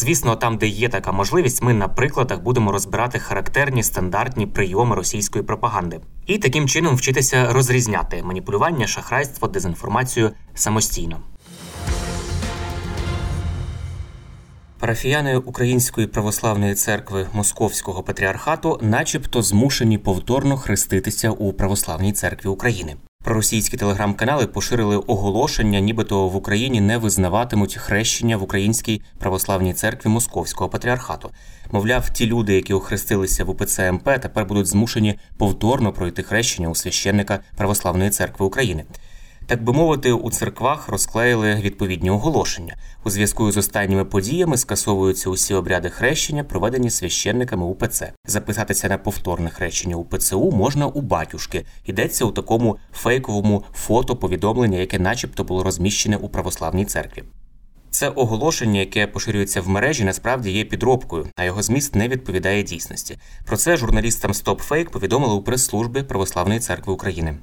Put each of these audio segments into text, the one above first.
Звісно, там, де є така можливість, ми на прикладах будемо розбирати характерні стандартні прийоми російської пропаганди і таким чином вчитися розрізняти маніпулювання, шахрайство, дезінформацію самостійно. Парафіяни Української православної церкви Московського патріархату, начебто, змушені повторно хреститися у православній церкві України. Проросійські телеграм-канали поширили оголошення, нібито в Україні не визнаватимуть хрещення в Українській православній церкві Московського патріархату. Мовляв, ті люди, які охрестилися в УПЦ МП, тепер будуть змушені повторно пройти хрещення у священника Православної церкви України. Так би мовити, у церквах розклеїли відповідні оголошення. У зв'язку з останніми подіями скасовуються усі обряди хрещення, проведені священниками УПЦ. Записатися на повторне хрещення у ПЦУ можна у батюшки. Йдеться у такому фейковому фото повідомлення, яке, начебто, було розміщене у православній церкві. Це оголошення, яке поширюється в мережі, насправді є підробкою, а його зміст не відповідає дійсності. Про це журналістам StopFake повідомили у прес-службі Православної церкви України.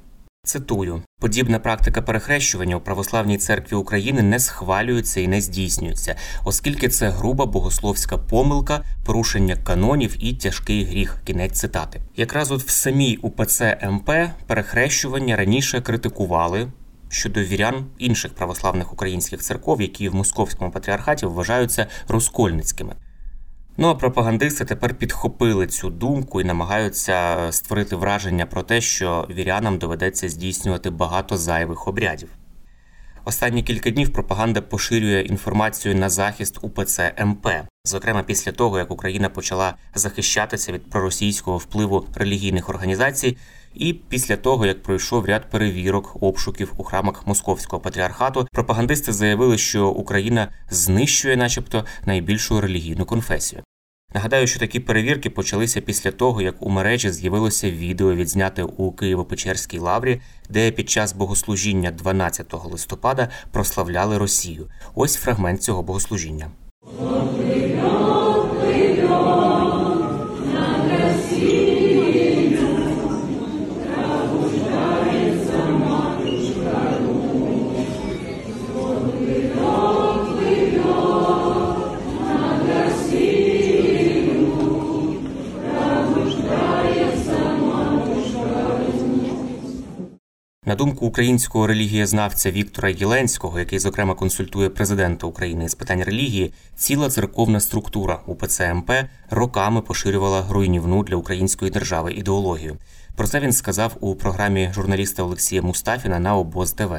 Цитую: подібна практика перехрещування у православній церкві України не схвалюється і не здійснюється, оскільки це груба богословська помилка, порушення канонів і тяжкий гріх. Кінець цитати. Якраз от в самій УПЦ МП перехрещування раніше критикували. Щодо вірян інших православних українських церков, які в московському патріархаті вважаються розкольницькими. Ну а пропагандисти тепер підхопили цю думку і намагаються створити враження про те, що вірянам доведеться здійснювати багато зайвих обрядів. Останні кілька днів пропаганда поширює інформацію на захист УПЦ МП, зокрема після того, як Україна почала захищатися від проросійського впливу релігійних організацій, і після того, як пройшов ряд перевірок обшуків у храмах московського патріархату, пропагандисти заявили, що Україна знищує, начебто, найбільшу релігійну конфесію. Нагадаю, що такі перевірки почалися після того, як у мережі з'явилося відео, відзняте у Києво-Печерській лаврі, де під час богослужіння 12 листопада прославляли Росію. Ось фрагмент цього богослужіння. Думку українського релігієзнавця Віктора Єленського, який зокрема консультує президента України з питань релігії, ціла церковна структура УПЦ МП роками поширювала руйнівну для української держави ідеологію. Про це він сказав у програмі журналіста Олексія Мустафіна на обоз ТВ.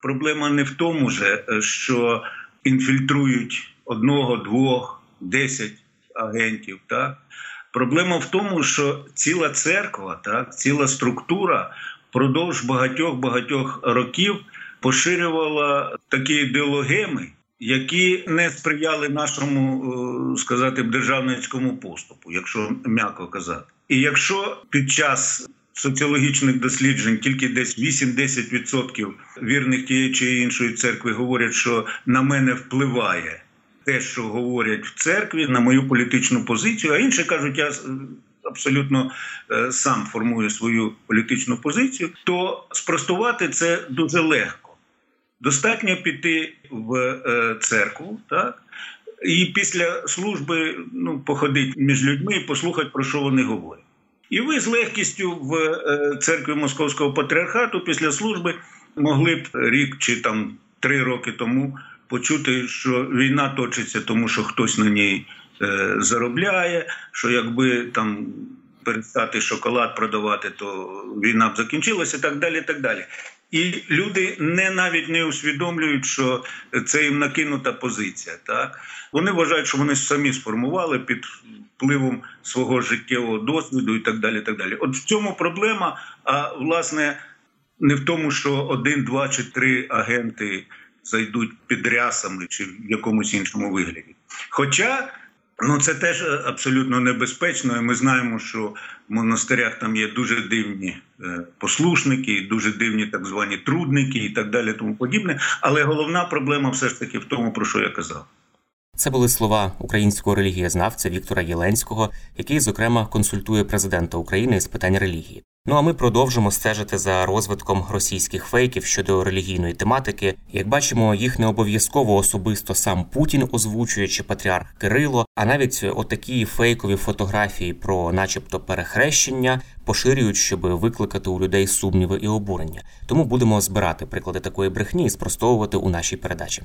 Проблема не в тому, же, що інфільтрують одного, двох, десять агентів. Так? Проблема в тому, що ціла церква, так, ціла структура впродовж багатьох багатьох років поширювала такі ідеологеми, які не сприяли нашому е, сказати державницькому поступу, якщо м'яко казати. І якщо під час соціологічних досліджень тільки десь 8-10% вірних тієї чи іншої церкви говорять, що на мене впливає те, що говорять в церкві, на мою політичну позицію, а інші кажуть, я абсолютно е, сам формую свою політичну позицію, то спростувати це дуже легко. Достатньо піти в е, церкву, так і після служби ну, походити між людьми і послухати, про що вони говорять. І ви з легкістю в е, церкві Московського патріархату після служби могли б рік чи там три роки тому почути, що війна точиться, тому що хтось на ній заробляє, що якби там перестати шоколад продавати, то війна б закінчилася, і так далі. І так далі. І люди не навіть не усвідомлюють, що це їм накинута позиція. Так вони вважають, що вони самі сформували під впливом свого життєвого досвіду і так далі. І так далі. От в цьому проблема. А власне не в тому, що один, два чи три агенти зайдуть під рясами чи в якомусь іншому вигляді. Хоча ну це теж абсолютно небезпечно. Ми знаємо, що в монастирях там є дуже дивні е, послушники, дуже дивні так звані трудники і так далі, тому подібне. Але головна проблема все ж таки в тому, про що я казав. Це були слова українського релігієзнавця Віктора Єленського, який, зокрема, консультує президента України з питань релігії. Ну а ми продовжимо стежити за розвитком російських фейків щодо релігійної тематики. Як бачимо, їх не обов'язково особисто сам Путін озвучує чи патріарх Кирило, а навіть отакі фейкові фотографії про, начебто, перехрещення поширюють, щоб викликати у людей сумніви і обурення. Тому будемо збирати приклади такої брехні і спростовувати у нашій передачі.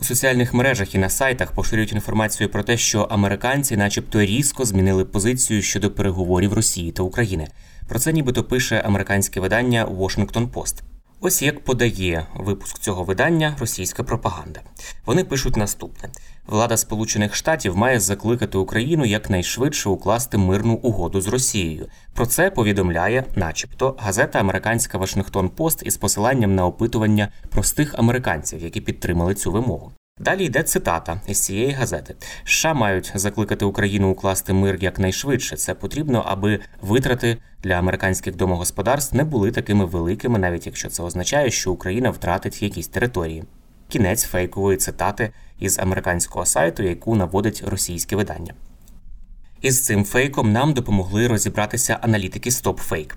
У соціальних мережах і на сайтах поширюють інформацію про те, що американці, начебто, різко змінили позицію щодо переговорів Росії та України. Про це нібито пише американське видання Washington Post. Ось як подає випуск цього видання російська пропаганда. Вони пишуть наступне: влада Сполучених Штатів має закликати Україну якнайшвидше укласти мирну угоду з Росією. Про це повідомляє, начебто, газета Американська Вашингтон Пост із посиланням на опитування простих американців, які підтримали цю вимогу. Далі йде цитата із цієї газети: США мають закликати Україну укласти мир якнайшвидше. Це потрібно, аби витрати для американських домогосподарств не були такими великими, навіть якщо це означає, що Україна втратить якісь території. Кінець фейкової цитати із американського сайту, яку наводить російське видання. Із цим фейком нам допомогли розібратися аналітики StopFake.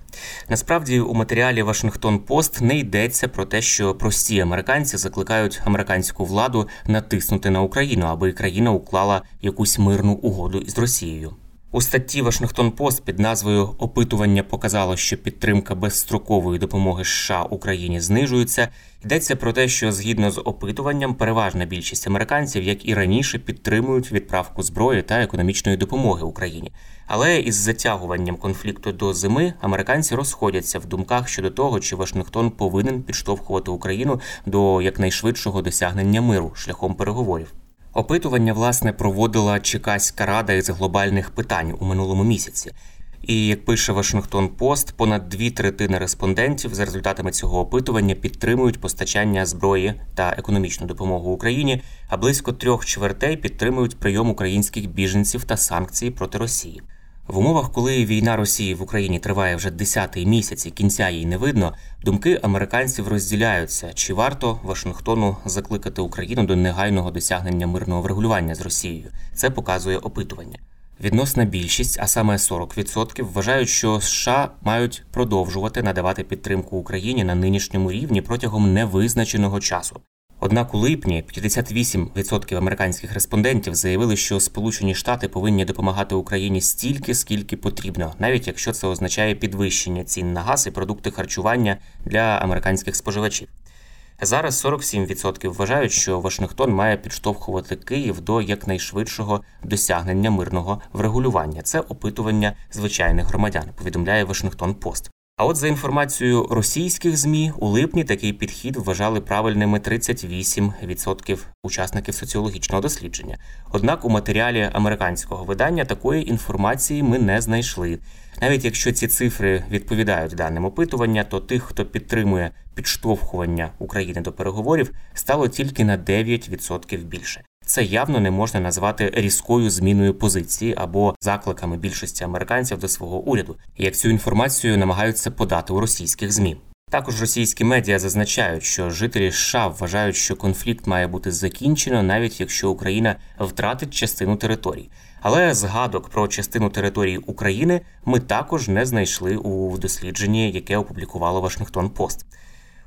Насправді, у матеріалі Вашингтон Пост не йдеться про те, що прості американці закликають американську владу натиснути на Україну, аби країна уклала якусь мирну угоду із Росією. У статті Вашингтон Пост під назвою Опитування показало, що підтримка безстрокової допомоги США Україні знижується. Йдеться про те, що згідно з опитуванням, переважна більшість американців, як і раніше, підтримують відправку зброї та економічної допомоги Україні. Але із затягуванням конфлікту до зими американці розходяться в думках щодо того, чи Вашингтон повинен підштовхувати Україну до якнайшвидшого досягнення миру шляхом переговорів. Опитування власне проводила Чекаська рада із глобальних питань у минулому місяці. І як пише Вашингтон Пост, понад дві третини респондентів за результатами цього опитування підтримують постачання зброї та економічну допомогу Україні, а близько трьох чвертей підтримують прийом українських біженців та санкції проти Росії. В умовах, коли війна Росії в Україні триває вже десятий місяць і кінця їй не видно, думки американців розділяються. Чи варто Вашингтону закликати Україну до негайного досягнення мирного врегулювання з Росією? Це показує опитування. Відносна більшість, а саме 40%, вважають, що США мають продовжувати надавати підтримку Україні на нинішньому рівні протягом невизначеного часу. Однак у липні 58% американських респондентів заявили, що Сполучені Штати повинні допомагати Україні стільки, скільки потрібно, навіть якщо це означає підвищення цін на газ і продукти харчування для американських споживачів. Зараз 47% вважають, що Вашингтон має підштовхувати Київ до якнайшвидшого досягнення мирного врегулювання. Це опитування звичайних громадян. Повідомляє Вашингтон Пост. А от за інформацією російських змі у липні такий підхід вважали правильними 38% учасників соціологічного дослідження. Однак у матеріалі американського видання такої інформації ми не знайшли. Навіть якщо ці цифри відповідають даним опитування, то тих, хто підтримує підштовхування України до переговорів, стало тільки на 9% більше. Це явно не можна назвати різкою зміною позиції або закликами більшості американців до свого уряду, як цю інформацію намагаються подати у російських змі. Також російські медіа зазначають, що жителі США вважають, що конфлікт має бути закінчено, навіть якщо Україна втратить частину територій. Але згадок про частину території України ми також не знайшли у дослідженні, яке опублікувало Вашингтон Пост.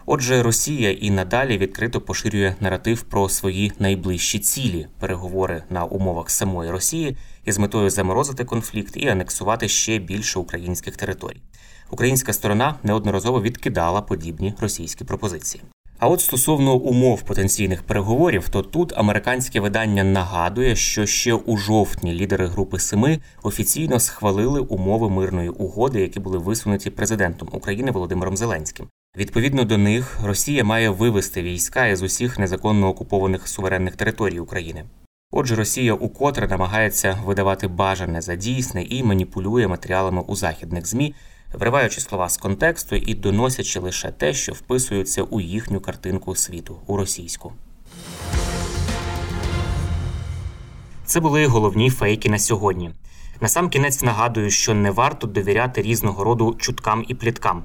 Отже, Росія і надалі відкрито поширює наратив про свої найближчі цілі переговори на умовах самої Росії із метою заморозити конфлікт і анексувати ще більше українських територій. Українська сторона неодноразово відкидала подібні російські пропозиції. А от стосовно умов потенційних переговорів, то тут американське видання нагадує, що ще у жовтні лідери групи Семи офіційно схвалили умови мирної угоди, які були висунуті президентом України Володимиром Зеленським. Відповідно до них, Росія має вивести війська із усіх незаконно окупованих суверенних територій України. Отже, Росія укотре намагається видавати бажане за дійсне і маніпулює матеріалами у західних змі, вриваючи слова з контексту і доносячи лише те, що вписується у їхню картинку світу, у російську. Це були головні фейки на сьогодні. Насамкінець нагадую, що не варто довіряти різного роду чуткам і пліткам.